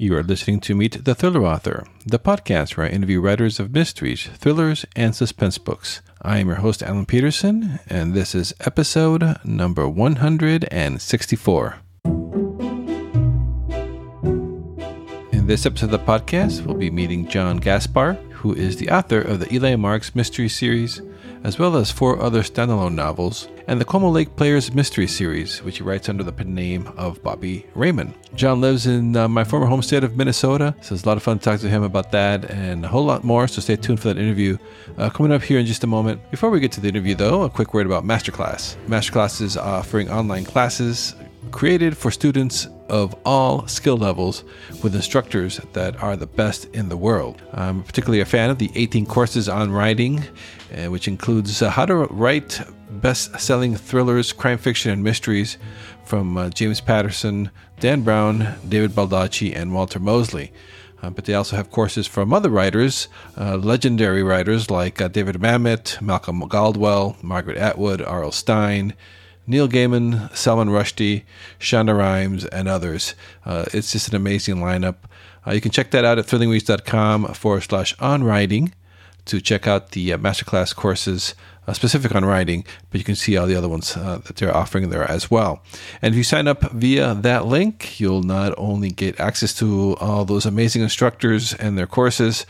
You are listening to Meet the Thriller Author, the podcast where I interview writers of mysteries, thrillers, and suspense books. I am your host, Alan Petersen, and this is episode number 164. In this episode of the podcast, we'll be meeting John Gaspard, who is the author of the Eli Marks mystery series, as well as four other standalone novels, and the Como Lake Players mystery series, which he writes under the pen name of Bobbie Raymond. John lives in uh, my former home state of Minnesota, so it's a lot of fun to talk to him about that and a whole lot more, so stay tuned for that interview uh, coming up here in just a moment. Before we get to the interview, though, a quick word about Masterclass. Masterclass is offering online classes created for students of all skill levels with instructors that are the best in the world. I'm particularly a fan of the 18 courses on writing, uh, which includes uh, how to write best selling thrillers, crime fiction, and mysteries from uh, James Patterson, Dan Brown, David Baldacci, and Walter Mosley. Uh, but they also have courses from other writers, uh, legendary writers like uh, David Mamet, Malcolm Gladwell, Margaret Atwood, R.L. Stine, Neil Gaiman, Salman Rushdie, Shonda Rhimes, and others. Uh, it's just an amazing lineup. Uh, you can check that out at thrillingreads.com forward slash on writing to check out the uh, masterclass courses uh, specific on writing, but you can see all the other ones uh, that they're offering there as well. And if you sign up via that link, you'll not only get access to all those amazing instructors and their courses,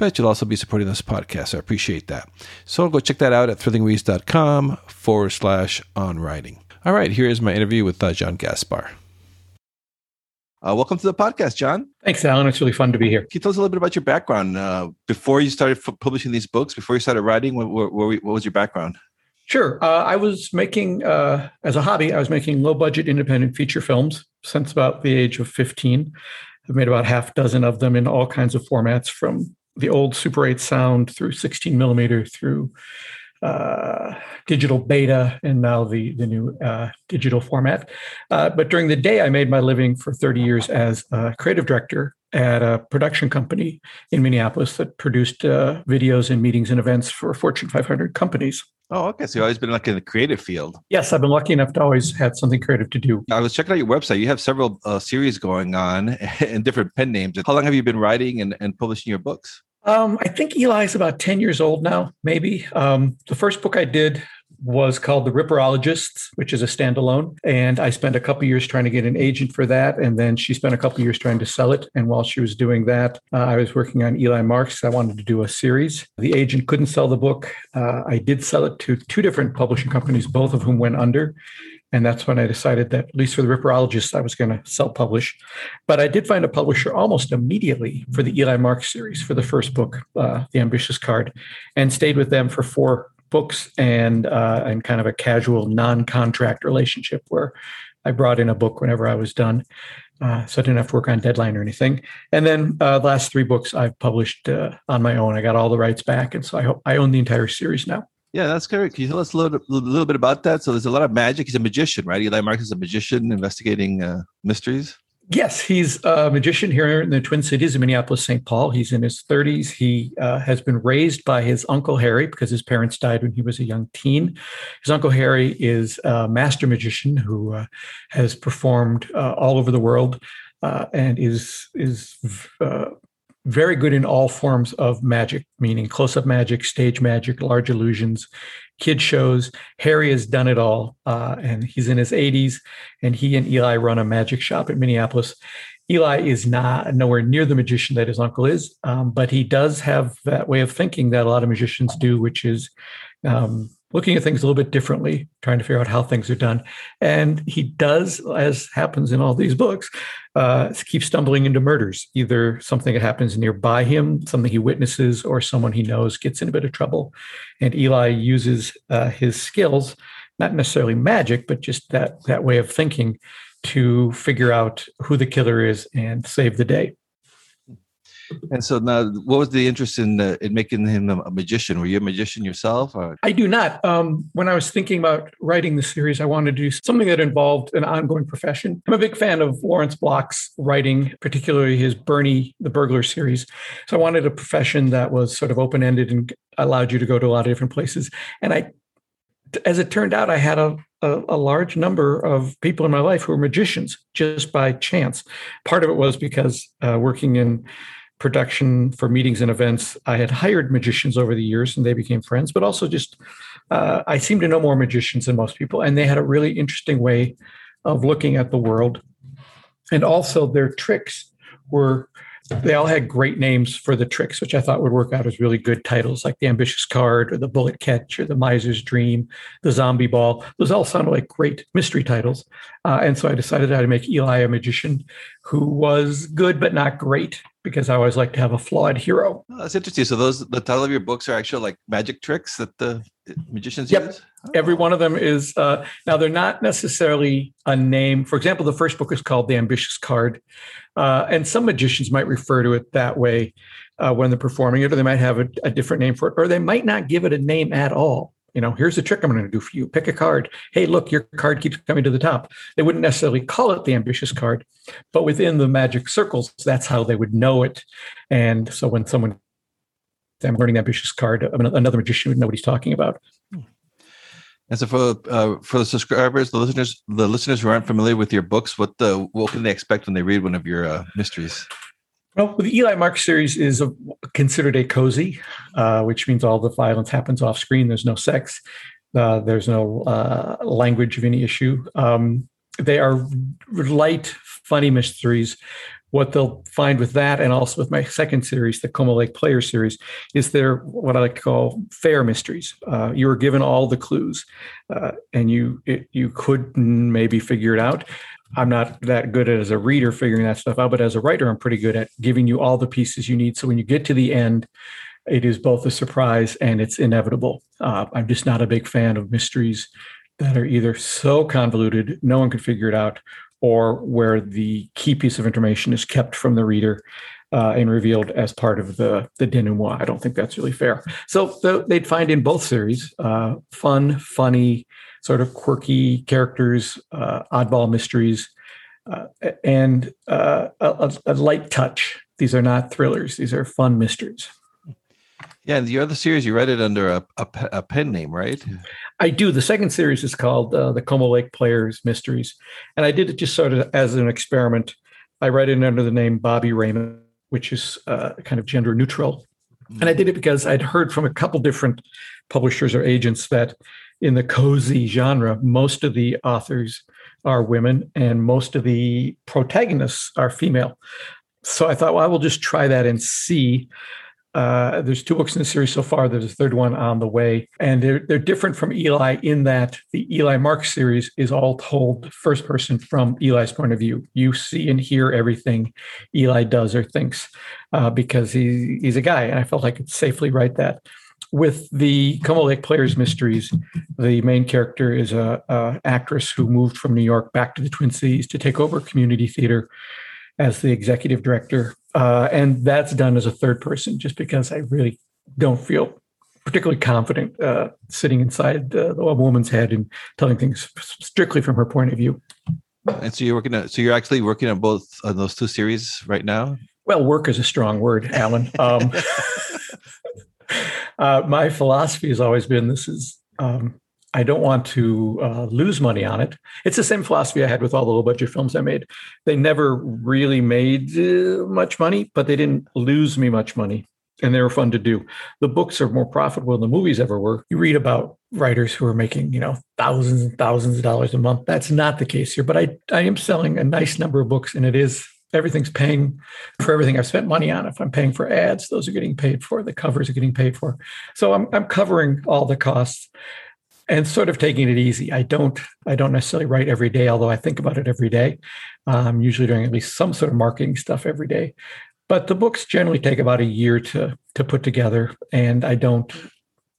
but you'll also be supporting this podcast. I appreciate that. So go check that out at thrillingreads.com forward slash on writing. All right, here is my interview with uh, John Gaspard. Uh, welcome to the podcast, John. Thanks, Alan. It's really fun to be here. Can you tell us a little bit about your background? Uh, before you started f- publishing these books, before you started writing, what, what, what was your background? Sure. Uh, I was making, uh, as a hobby, I was making low budget independent feature films since about the age of 15. I've made about half dozen of them in all kinds of formats from the old Super 8 sound through 16 millimeter through uh, digital beta and now the the new uh, digital format. Uh, but during the day, I made my living for 30 years as a creative director at a production company in Minneapolis that produced uh, videos and meetings and events for Fortune 500 companies. Oh, okay. So you've always been like in the creative field. Yes, I've been lucky enough to always have something creative to do. I was checking out your website. You have several uh, series going on and different pen names. How long have you been writing and, and publishing your books? Um, I think Eli is about 10 years old now, maybe. Um, the first book I did was called The Ripperologists, which is a standalone. And I spent a couple years trying to get an agent for that. And then she spent a couple years trying to sell it. And while she was doing that, uh, I was working on Eli Marks. I wanted to do a series. The agent couldn't sell the book. Uh, I did sell it to two different publishing companies, both of whom went under. And that's when I decided that, at least for the Ripperologists, I was going to self publish. But I did find a publisher almost immediately for the Eli Marks series for the first book, uh, The Ambitious Card, and stayed with them for four books and uh, and kind of a casual non-contract relationship where I brought in a book whenever I was done. Uh, so I didn't have to work on deadline or anything. And then uh, the last three books I've published uh, on my own. I got all the rights back, and so I hope I own the entire series now. Yeah, that's correct. Can you tell us a little, little bit about that? So there's a lot of magic. He's a magician, right? Eli Marks is a magician investigating uh, mysteries. Yes, he's a magician here in the Twin Cities of Minneapolis, St. Paul. He's in his 30s. He uh, has been raised by his uncle Harry because his parents died when he was a young teen. His uncle Harry is a master magician who uh, has performed uh, all over the world uh, and is is uh, very good in all forms of magic, meaning close up magic, stage magic, large illusions, kid shows. Harry has done it all, uh, and he's in his 80s, and he and Eli run a magic shop in Minneapolis. Eli is not nowhere near the magician that his uncle is, um, but he does have that way of thinking that a lot of magicians do, which is um, looking at things a little bit differently, trying to figure out how things are done. And he does, as happens in all these books, uh, keep stumbling into murders. Either something that happens nearby him, something he witnesses, or someone he knows gets in a bit of trouble. And Eli uses uh, his skills, not necessarily magic, but just that that way of thinking, to figure out who the killer is and save the day. And so now, what was the interest in uh, in making him a magician? Were you a magician yourself? Or? I do not. Um, when I was thinking about writing the series, I wanted to do something that involved an ongoing profession. I'm a big fan of Lawrence Block's writing, particularly his Bernie the Burglar series. So I wanted a profession that was sort of open ended and allowed you to go to a lot of different places. And I as it turned out, I had a, a, a, large number of people in my life who were magicians just by chance. Part of it was because uh, working in production for meetings and events, I had hired magicians over the years and they became friends, but also just uh, I seem to know more magicians than most people. And they had a really interesting way of looking at the world. And also their tricks were they all had great names for the tricks, which I thought would work out as really good titles, like the ambitious card or the bullet catch or the miser's dream, the zombie ball. Those all sounded like great mystery titles. Uh, and so I decided I'd make Eli a magician who was good but not great because I always like to have a flawed hero. Oh, that's interesting. So those the title of your books are actually like magic tricks that the magicians yep. use. Oh. Every one of them is uh, now they're not necessarily a name. For example, the first book is called The Ambitious Card, uh, and some magicians might refer to it that way uh, when they're performing it, or they might have a, a different name for it, or they might not give it a name at all you know, here's the trick I'm going to do for you. Pick a card. Hey, look, your card keeps coming to the top. They wouldn't necessarily call it the ambitious card, but within the magic circles, that's how they would know it. And so when someone I'm learning the ambitious card, another magician would know what he's talking about. And so for uh, for the subscribers, the listeners, the listeners who aren't familiar with your books, what the what can they expect when they read one of your uh, mysteries? Well, the Eli Marks series is a, considered a cozy, uh, which means all the violence happens off screen. There's no sex. Uh, there's no uh, language of any issue. Um, they are light, funny mysteries. What they'll find with that, and also with my second series, the Como Lake Player series, is they're what I like to call fair mysteries. Uh, you are given all the clues, uh, and you it, you could maybe figure it out. I'm not that good as a reader figuring that stuff out, but as a writer, I'm pretty good at giving you all the pieces you need. So when you get to the end, it is both a surprise and it's inevitable. Uh, I'm just not a big fan of mysteries that are either so convoluted no one can figure it out, or where the key piece of information is kept from the reader uh, and revealed as part of the the denouement. I don't think that's really fair. So the, they'd find in both series uh, fun, funny, sort of quirky characters, uh, oddball mysteries, uh, and uh, a, a, light touch. These are not thrillers; these are fun mysteries. Yeah, and the other series you read it under a, a, a pen name, right? I do. The second series is called uh, the Como Lake Players Mysteries, and I did it just sort of as an experiment. I read it under the name Bobbie Raymond, which is uh, kind of gender neutral, and I did it because I'd heard from a couple different publishers or agents that in the cozy genre, most of the authors are women and most of the protagonists are female. So I thought, well, I will just try that and see. Uh, there's two books in the series so far. There's a third one on the way, and they're they're different from Eli in that the Eli Mark series is all told first person from Eli's point of view. You see and hear everything Eli does or thinks uh, because he, he's a guy, and I felt I could safely write that with the Como Lake Players Mysteries, the main character is a, a, actress who moved from New York back to the Twin Cities to take over community theater as the executive director, uh, and that's done as a third person, just because I really don't feel particularly confident uh, sitting inside uh, a woman's head and telling things strictly from her point of view. And so you're working on, so you're actually working on both on those two series right now. Well, work is a strong word, Alan. Um, uh, my philosophy has always been this is um, I don't want to uh, lose money on it. It's the same philosophy I had with all the low budget films I made. They never really made uh, much money, but they didn't lose me much money. And they were fun to do. The books are more profitable than the movies ever were. You read about writers who are making, you know, thousands and thousands of dollars a month. That's not the case here. But I, I am selling a nice number of books, and it is everything's paying for everything I've spent money on. If I'm paying for ads, those are getting paid for. The covers are getting paid for. So I'm I'm covering all the costs and sort of taking it easy. I don't I don't necessarily write every day, although I think about it every day. I'm usually doing at least some sort of marketing stuff every day. But the books generally take about a year to to put together, and I don't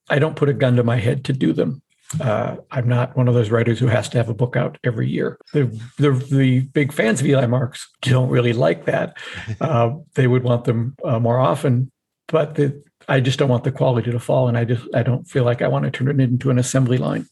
I don't put a gun to my head to do them. Uh, I'm not one of those writers who has to have a book out every year. The the, the big fans of Eli Marks don't really like that. Uh, they would want them uh, more often, but the, I just don't want the quality to fall, and I just I don't feel like I want to turn it into an assembly line.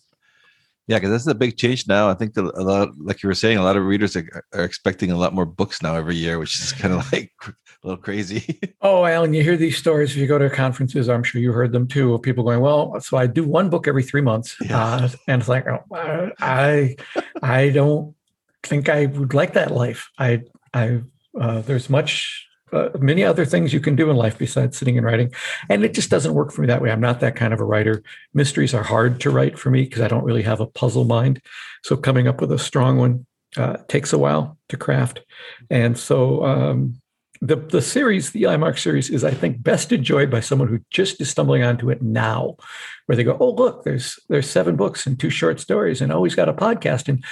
Yeah, because that's a big change now. I think a lot, like you were saying, a lot of readers are, are expecting a lot more books now every year, which is kind of like a little crazy. oh, Alan, you hear these stories if you go to conferences. I'm sure you heard them too. Of people going, "Well, so I do one book every three months," yeah. uh, and it's like, oh, I, I don't think I would like that life. I, I, uh, there's much uh, many other things you can do in life besides sitting and writing. And it just doesn't work for me that way. I'm not that kind of a writer. Mysteries are hard to write for me because I don't really have a puzzle mind. So coming up with a strong one uh, takes a while to craft. And so um, the the series, the Eli Mark series, is I think best enjoyed by someone who just is stumbling onto it now, where they go, "Oh, look, there's there's seven books and two short stories, and oh, he's got a podcast." And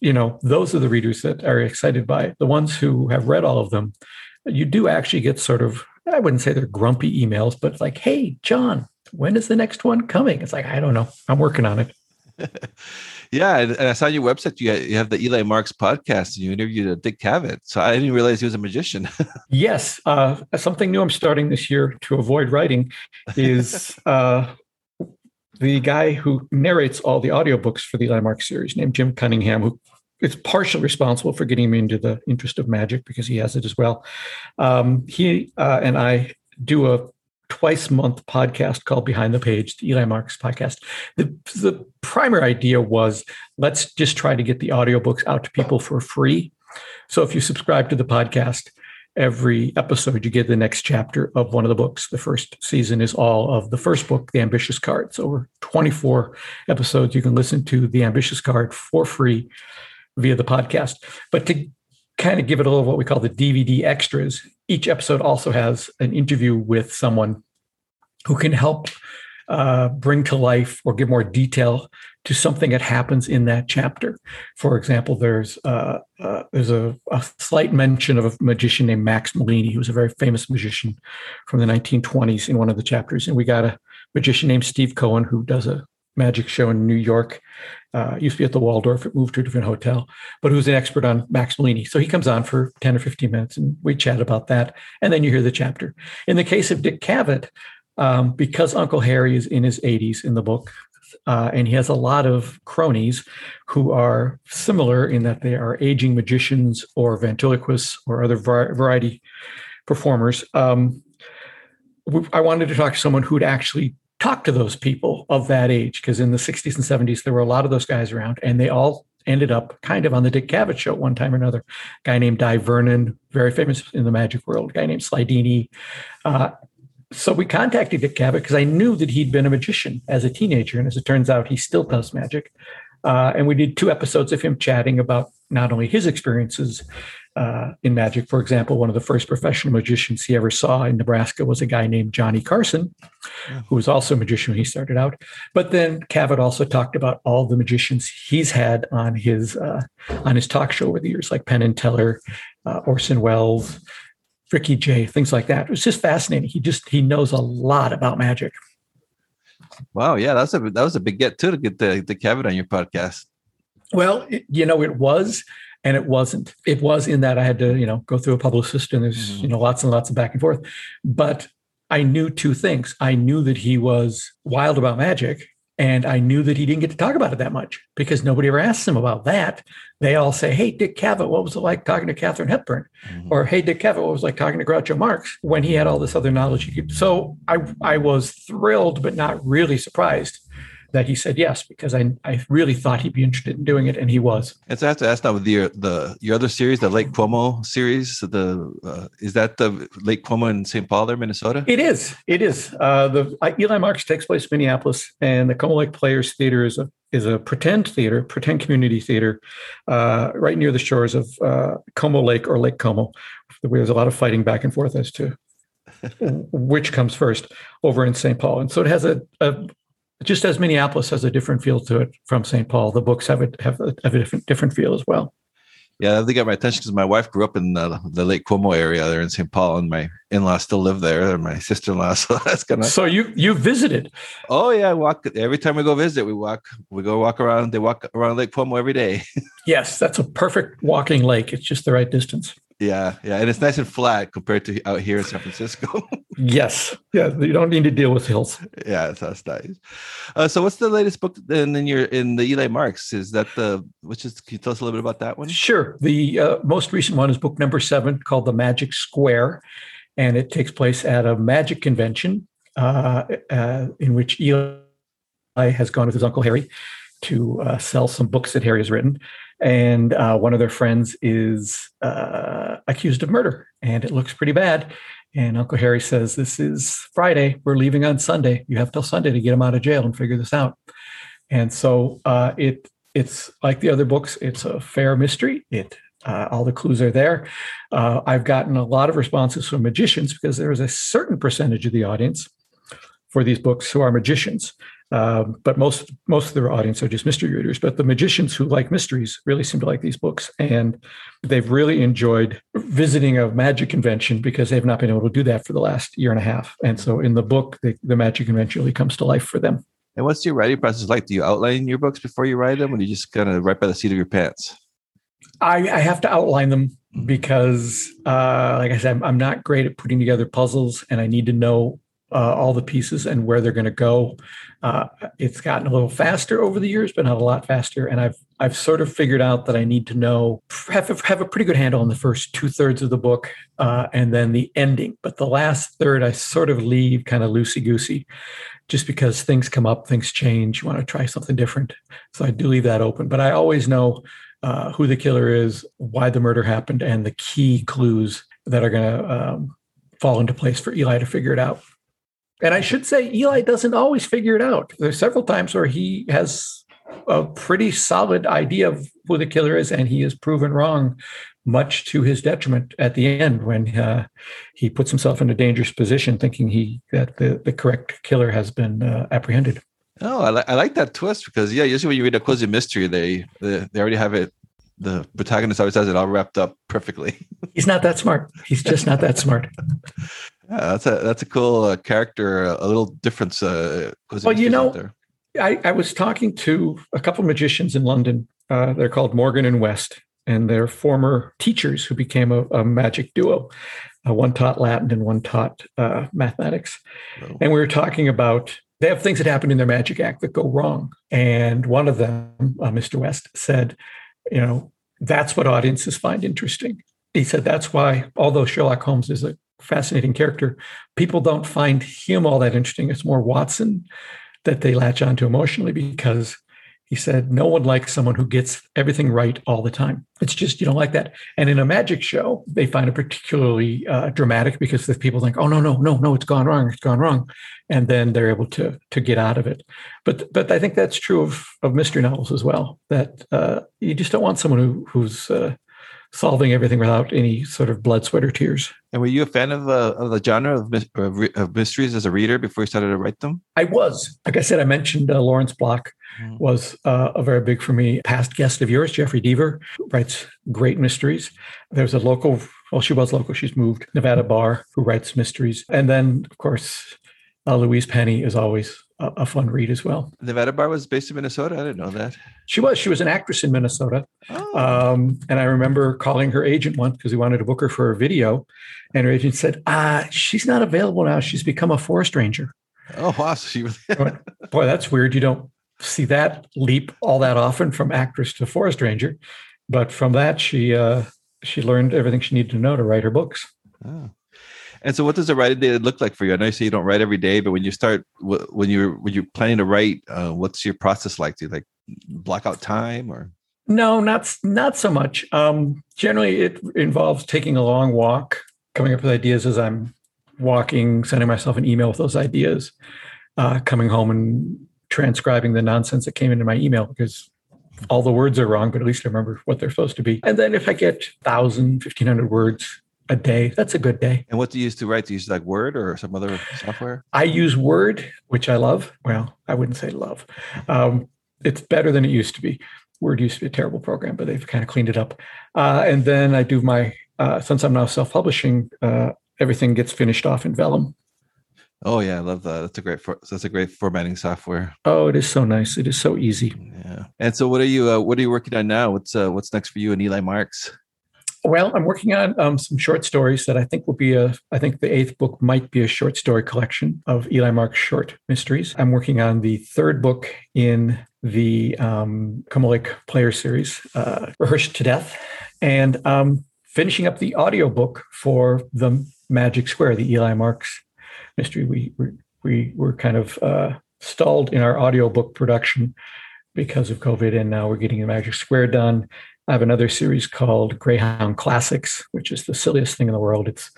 you know, those are the readers that are excited by it. The ones who have read all of them you do actually get sort of, I wouldn't say they're grumpy emails, but it's like, hey, John, when is the next one coming? It's like, I don't know. I'm working on it. yeah. And I saw your website, you, you have the Eli Marks podcast and you interviewed Dick Cavett. So I didn't realize he was a magician. yes. Uh, something new I'm starting this year to avoid writing is uh, the guy who narrates all the audiobooks for the Eli Marks series named Jim Cunningham, who is partially responsible for getting me into the interest of magic because he has it as well. Um, he uh, and I do a twice month podcast called Behind the Page, the Eli Marks podcast. The, the primary idea was let's just try to get the audiobooks out to people for free. So if you subscribe to the podcast, every episode you get the next chapter of one of the books. The first season is all of the first book, The Ambitious Card. So over 24 episodes, you can listen to The Ambitious Card for free via the podcast. But to kind of give it a little what we call the DVD extras, each episode also has an interview with someone who can help uh, bring to life or give more detail to something that happens in that chapter. For example, there's uh, uh, there's a, a, slight mention of a magician named Max Malini, who was a very famous magician from the 1920s in one of the chapters, and we got a magician named Steve Cohen who does a magic show in New York. Uh, used to be at the Waldorf. It moved to a different hotel, but who's an expert on Max Malini. So he comes on for 10 or 15 minutes and we chat about that. And then you hear the chapter. In the case of Dick Cavett, um, because Uncle Harry is in his 80s in the book, uh, and he has a lot of cronies who are similar in that they are aging magicians or ventriloquists or other variety performers. Um, I wanted to talk to someone who'd actually talk to those people of that age because in the 60s and 70s there were a lot of those guys around and they all ended up kind of on the Dick Cavett show one time or another. A guy named Dai Vernon, very famous in the magic world, guy named Slydini. Uh, so we contacted Dick Cavett because I knew that he'd been a magician as a teenager. And as it turns out, he still does magic. Uh, and we did two episodes of him chatting about not only his experiences uh, in magic. For example, one of the first professional magicians he ever saw in Nebraska was a guy named Johnny Carson, yeah. who was also a magician when he started out. But then Cavett also talked about all the magicians he's had on his uh, on his talk show over the years, like Penn and Teller, uh, Orson Welles, Ricky Jay, things like that. It was just fascinating. He just he knows a lot about magic. Wow, yeah, that's a that was a big get too to get the the Cavett on your podcast. Well, it, you know, it was and it wasn't. It was in that I had to, you know, go through a publicist and there's, mm-hmm. you know, lots and lots of back and forth. But I knew two things. I knew that he was wild about magic and I knew that he didn't get to talk about it that much because nobody ever asks him about that. They all say, Hey, Dick Cavett, what was it like talking to Katharine Hepburn? Mm-hmm. Or Hey, Dick Cavett, what was it like talking to Groucho Marx when he had all this other knowledge? So I, I was thrilled, but not really surprised that he said yes because I I really thought he'd be interested in doing it, and he was. And so I have to ask now with your the your other series, the Lake Como series, the uh, is that the Lake Como in St. Paul, there, Minnesota? It is. It is. Uh, the uh, Eli Marks takes place in Minneapolis, and the Como Lake Players Theater is a is a pretend theater, pretend community theater, uh, right near the shores of uh, Como Lake or Lake Como. There's a lot of fighting back and forth as to which comes first over in St. Paul. And so it has a, a, just as Minneapolis has a different feel to it from St. Paul, the books have a, have a, have a different different feel as well. Yeah, they got my attention because my wife grew up in the, the Lake Como area there in St. Paul, and my in-laws still live there, and my sister-in-law. So that's kind of. So you you visited? Oh yeah, I walk every time we go visit. We walk, we go walk around. They walk around Lake Como every day. yes, that's a perfect walking lake. It's just the right distance. Yeah, yeah, and it's nice and flat compared to out here in San Francisco. yes, yeah, you don't need to deal with hills. yeah, that's nice. Uh, so, what's the latest book in, in your in the Eli Marks? Is that the which is? Can you tell us a little bit about that one? Sure. The uh, most recent one is book number seven, called The Magic Square, and it takes place at a magic convention uh, uh in which Eli has gone with his uncle Harry to uh, sell some books that Harry has written and uh, one of their friends is uh, accused of murder, and it looks pretty bad. And Uncle Harry says, "This is Friday. We're leaving on Sunday. You have till Sunday to get him out of jail and figure this out." And so uh, it it's like the other books. It's a fair mystery. It uh, all the clues are there. Uh, I've gotten a lot of responses from magicians because there is a certain percentage of the audience for these books who are magicians. Um, but most most of their audience are just mystery readers. But the magicians who like mysteries really seem to like these books, and they've really enjoyed visiting a magic convention because they've not been able to do that for the last year and a half. And so, in the book, the, the magic convention really comes to life for them. And what's your writing process like? Do you outline your books before you write them, or do you just kind of write by the seat of your pants? I, I have to outline them mm-hmm. because, uh, like I said, I'm, I'm not great at putting together puzzles, and I need to know uh, all the pieces and where they're going to go. Uh, it's gotten a little faster over the years, but not a lot faster. And I've I've sort of figured out that I need to know have a, have a pretty good handle on the first two thirds of the book uh, and then the ending. But the last third, I sort of leave kind of loosey goosey, just because things come up, things change. You want to try something different, so I do leave that open. But I always know. Uh, who the killer is, why the murder happened, and the key clues that are going to um, fall into place for Eli to figure it out. And I should say, Eli doesn't always figure it out. There's several times where he has a pretty solid idea of who the killer is, and he is proven wrong, much to his detriment at the end when uh, he puts himself in a dangerous position, thinking he that the, the correct killer has been uh, apprehended. Oh, I, li- I like that twist because yeah, usually when you read a cozy mystery, they, they they already have it. The protagonist always has it all wrapped up perfectly. He's not that smart. He's just not that smart. Yeah, that's a that's a cool uh, character. A little difference. Uh, well, you know, I, I was talking to a couple of magicians in London. Uh, they're called Morgan and West, and they're former teachers who became a, a magic duo. Uh, one taught Latin and one taught uh, mathematics. Oh. And we were talking about they have things that happen in their magic act that go wrong. And one of them, uh, Mr. West, said, you know, that's what audiences find interesting. He said that's why, although Sherlock Holmes is a fascinating character. People don't find him all that interesting. It's more Watson that they latch onto emotionally because he said no one likes someone who gets everything right all the time. It's just you don't like that. And in a magic show, they find it particularly uh, dramatic because the people think, "Oh no, no, no, no, it's gone wrong, it's gone wrong," and then they're able to to get out of it. But but I think that's true of of mystery novels as well. That uh, you just don't want someone who who's uh, solving everything without any sort of blood, sweat, or tears. And were you a fan of, uh, of the genre of, of, mysteries as a reader before you started to write them? I was. Like I said, I mentioned uh, Lawrence Block mm. was uh, a very big for me. Past guest of yours, Jeffrey Deaver, writes great mysteries. There's a local, well, she was local. She's moved, Nevada Barr, who writes mysteries. And then, of course, uh, Louise Penny is always a, a, fun read as well. Nevada Barr was based in Minnesota. I didn't know that. She was. She was an actress in Minnesota. Oh. Um, and I remember calling her agent once because we wanted to book her for a video. And her agent said, ah, she's not available now. She's become a forest ranger. Oh, wow. So she was. Boy, that's weird. You don't see that leap all that often from actress to forest ranger. But from that, she uh, she learned everything she needed to know to write her books. Oh. And so, what does a writing day look like for you? I know you say you don't write every day, but when you start, when you're when you're planning to write, uh, what's your process like? Do you like block out time or? No, not not so much. Um, generally, it involves taking a long walk, coming up with ideas as I'm walking, sending myself an email with those ideas, uh, coming home and transcribing the nonsense that came into my email because all the words are wrong, but at least I remember what they're supposed to be. And then if I get 1,000, 1,500 words, a day. That's a good day. And what do you use to write? Do you use like Word or some other software? I use Word, which I love. Well, I wouldn't say love. Um, it's better than it used to be. Word used to be a terrible program, but they've kind of cleaned it up. Uh, and then I do my, uh, since I'm now self publishing, uh, everything gets finished off in Vellum. Oh yeah, I love that. That's a great for, that's a great formatting software. Oh, it is so nice. It is so easy. Yeah. And so, what are you uh, what are you working on now? What's uh, what's next for you and Eli Marks? Well, I'm working on um, some short stories that I think will be a. I think the eighth book might be a short story collection of Eli Mark's short mysteries. I'm working on the third book in the um, Lake Player Series, uh, Rehearsed to Death, and um, finishing up the audiobook for the Magic Square, the Eli Marks mystery. We we, we were kind of uh, stalled in our audiobook production because of COVID, and now we're getting the Magic Square done. I have another series called Greyhound Classics, which is the silliest thing in the world. It's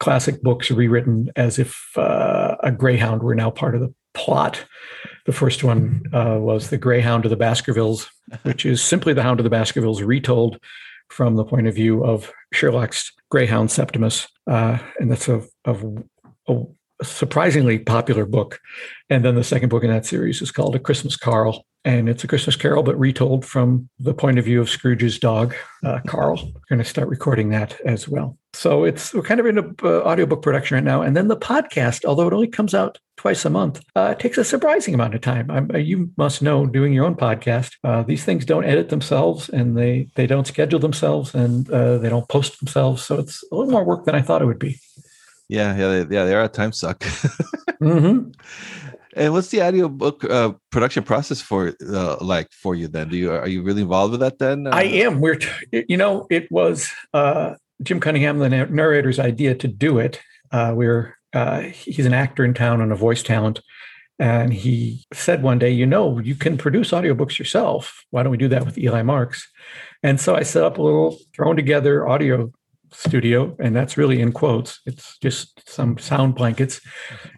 classic books rewritten as if uh, a greyhound were now part of the plot. The first one uh, was The Greyhound of the Baskervilles, which is simply the Hound of the Baskervilles retold from the point of view of Sherlock's Greyhound Septimus. Uh, and that's a, a, a, surprisingly popular book. And then the second book in that series is called A Christmas Carol. And it's a Christmas Carol, but retold from the point of view of Scrooge's dog, uh, Carl. We're going to start recording that as well. So it's we're kind of in an uh, audiobook production right now. And then the podcast, although it only comes out twice a month, uh, takes a surprising amount of time. I'm, uh, you must know, doing your own podcast, uh, these things don't edit themselves, and they they don't schedule themselves, and uh, they don't post themselves. So it's a little more work than I thought it would be. Yeah, yeah, they, yeah. They are a time suck. mm-hmm. And what's the audiobook uh, production process for uh, like for you then? Do you are you really involved with that then? Uh, I am. We're t- you know it was uh, Jim Cunningham, the narrator's idea to do it. Uh, we're uh, he's an actor in town and a voice talent, and he said one day, you know, you can produce audiobooks yourself. Why don't we do that with Eli Marks? And so I set up a little thrown together audio studio, and that's really in quotes. It's just some sound blankets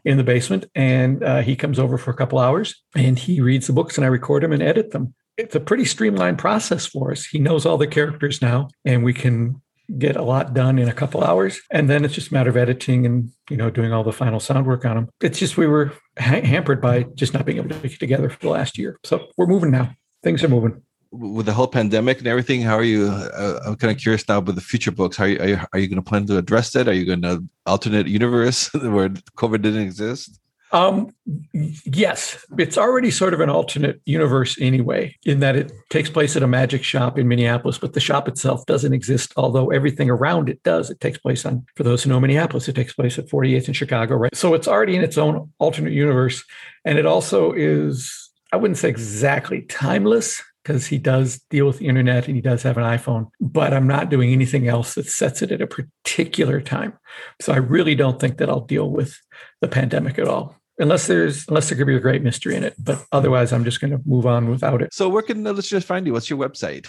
in the basement. And uh, he comes over for a couple hours and he reads the books, and I record them and edit them. It's a pretty streamlined process for us. He knows all the characters now, and we can get a lot done in a couple hours and then it's just a matter of editing and you know doing all the final sound work on them it's just we were ha- hampered by just not being able to get together for the last year so we're moving now things are moving with the whole pandemic and everything, how are you? Uh, I'm kind of curious now with the future books. How are you, are you, are you going to plan to address that? Are you going to alternate universe where COVID didn't exist? Um, yes, it's already sort of an alternate universe anyway, in that it takes place at a magic shop in Minneapolis, but the shop itself doesn't exist, although everything around it does. It takes place on, for those who know Minneapolis, it takes place at 48th in Chicago, right? So it's already in its own alternate universe. And it also is, I wouldn't say exactly timeless, because he does deal with the internet and he does have an iPhone, but I'm not doing anything else that sets it at a particular time. So I really don't think that I'll deal with the pandemic at all. Unless there's unless there could be a great mystery in it, but otherwise I'm just going to move on without it. So where can the listeners find you? What's your website?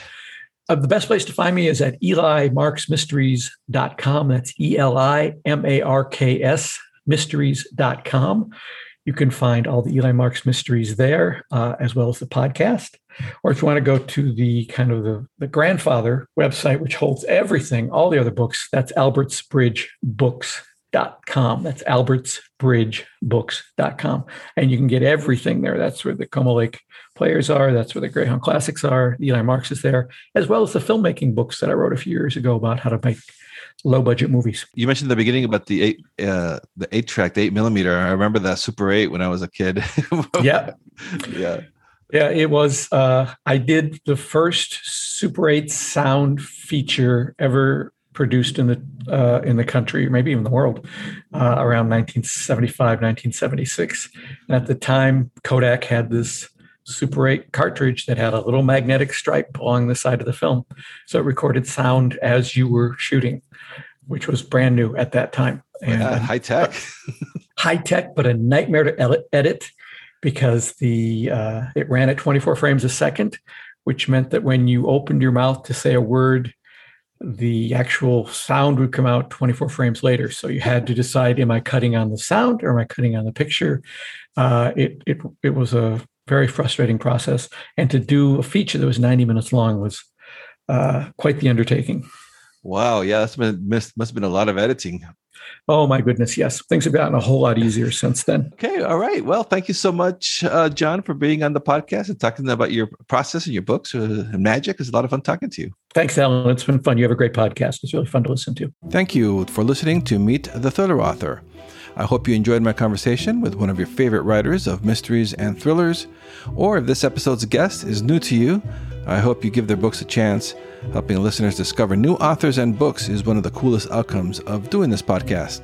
Uh, the best place to find me is at elimarksmysteries.com. That's E L I M A R K S mysteries.com. You can find all the Eli Marks mysteries there, uh, as well as the podcast. Or if you want to go to the kind of the, the grandfather website, which holds everything, all the other books, that's albertsbridgebooks.com. That's albertsbridgebooks.com. And you can get everything there. That's where the Como Lake players are. That's where the Greyhound Classics are. Eli Marks is there, as well as the filmmaking books that I wrote a few years ago about how to make low budget movies. You mentioned the beginning about the eight, uh, the eight track, the eight millimeter. I remember that Super Eight when I was a kid. yeah, yeah, yeah. It was. Uh, I did the first Super Eight sound feature ever produced in the uh, in the country, maybe even the world, uh, around 1975, 1976. And at the time, Kodak had this Super 8 cartridge that had a little magnetic stripe along the side of the film. So it recorded sound as you were shooting, which was brand new at that time. And uh, high tech. high tech, but a nightmare to edit because the uh, it ran at 24 frames a second, which meant that when you opened your mouth to say a word, the actual sound would come out 24 frames later. So you had to decide: Am I cutting on the sound or am I cutting on the picture? Uh, it it it was a very frustrating process. And to do a feature that was 90 minutes long was uh, quite the undertaking. Wow. Yeah, that's been must, must have been a lot of editing. Oh my goodness, yes. Things have gotten a whole lot easier since then. Okay, all right. Well, thank you so much, uh, John, for being on the podcast and talking about your process and your books uh, and magic. It's a lot of fun talking to you. Thanks, Alan. It's been fun. You have a great podcast. It's really fun to listen to. Thank you for listening to Meet the Thriller Author. I hope you enjoyed my conversation with one of your favorite writers of mysteries and thrillers. Or if this episode's guest is new to you, I hope you give their books a chance. Helping listeners discover new authors and books is one of the coolest outcomes of doing this podcast.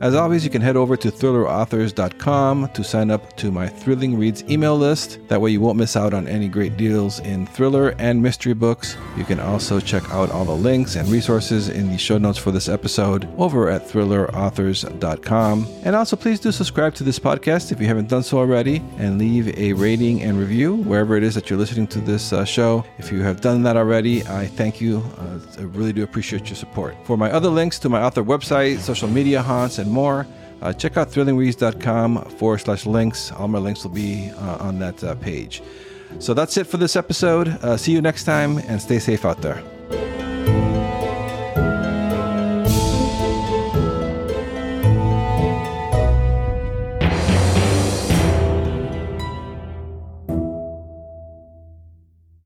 As always, you can head over to thrillerauthors.com to sign up to my Thrilling Reads email list. That way, you won't miss out on any great deals in thriller and mystery books. You can also check out all the links and resources in the show notes for this episode over at thrillerauthors.com. And also, please do subscribe to this podcast if you haven't done so already and leave a rating and review wherever it is that you're listening to this uh, show. If you have done that already, I thank you. Uh, I really do appreciate your support. For my other links to my author website, social media haunts, and and more, uh, check out thrillingreads.com forward slash links. All my links will be uh, on that uh, page. So that's it for this episode. Uh, see you next time and stay safe out there.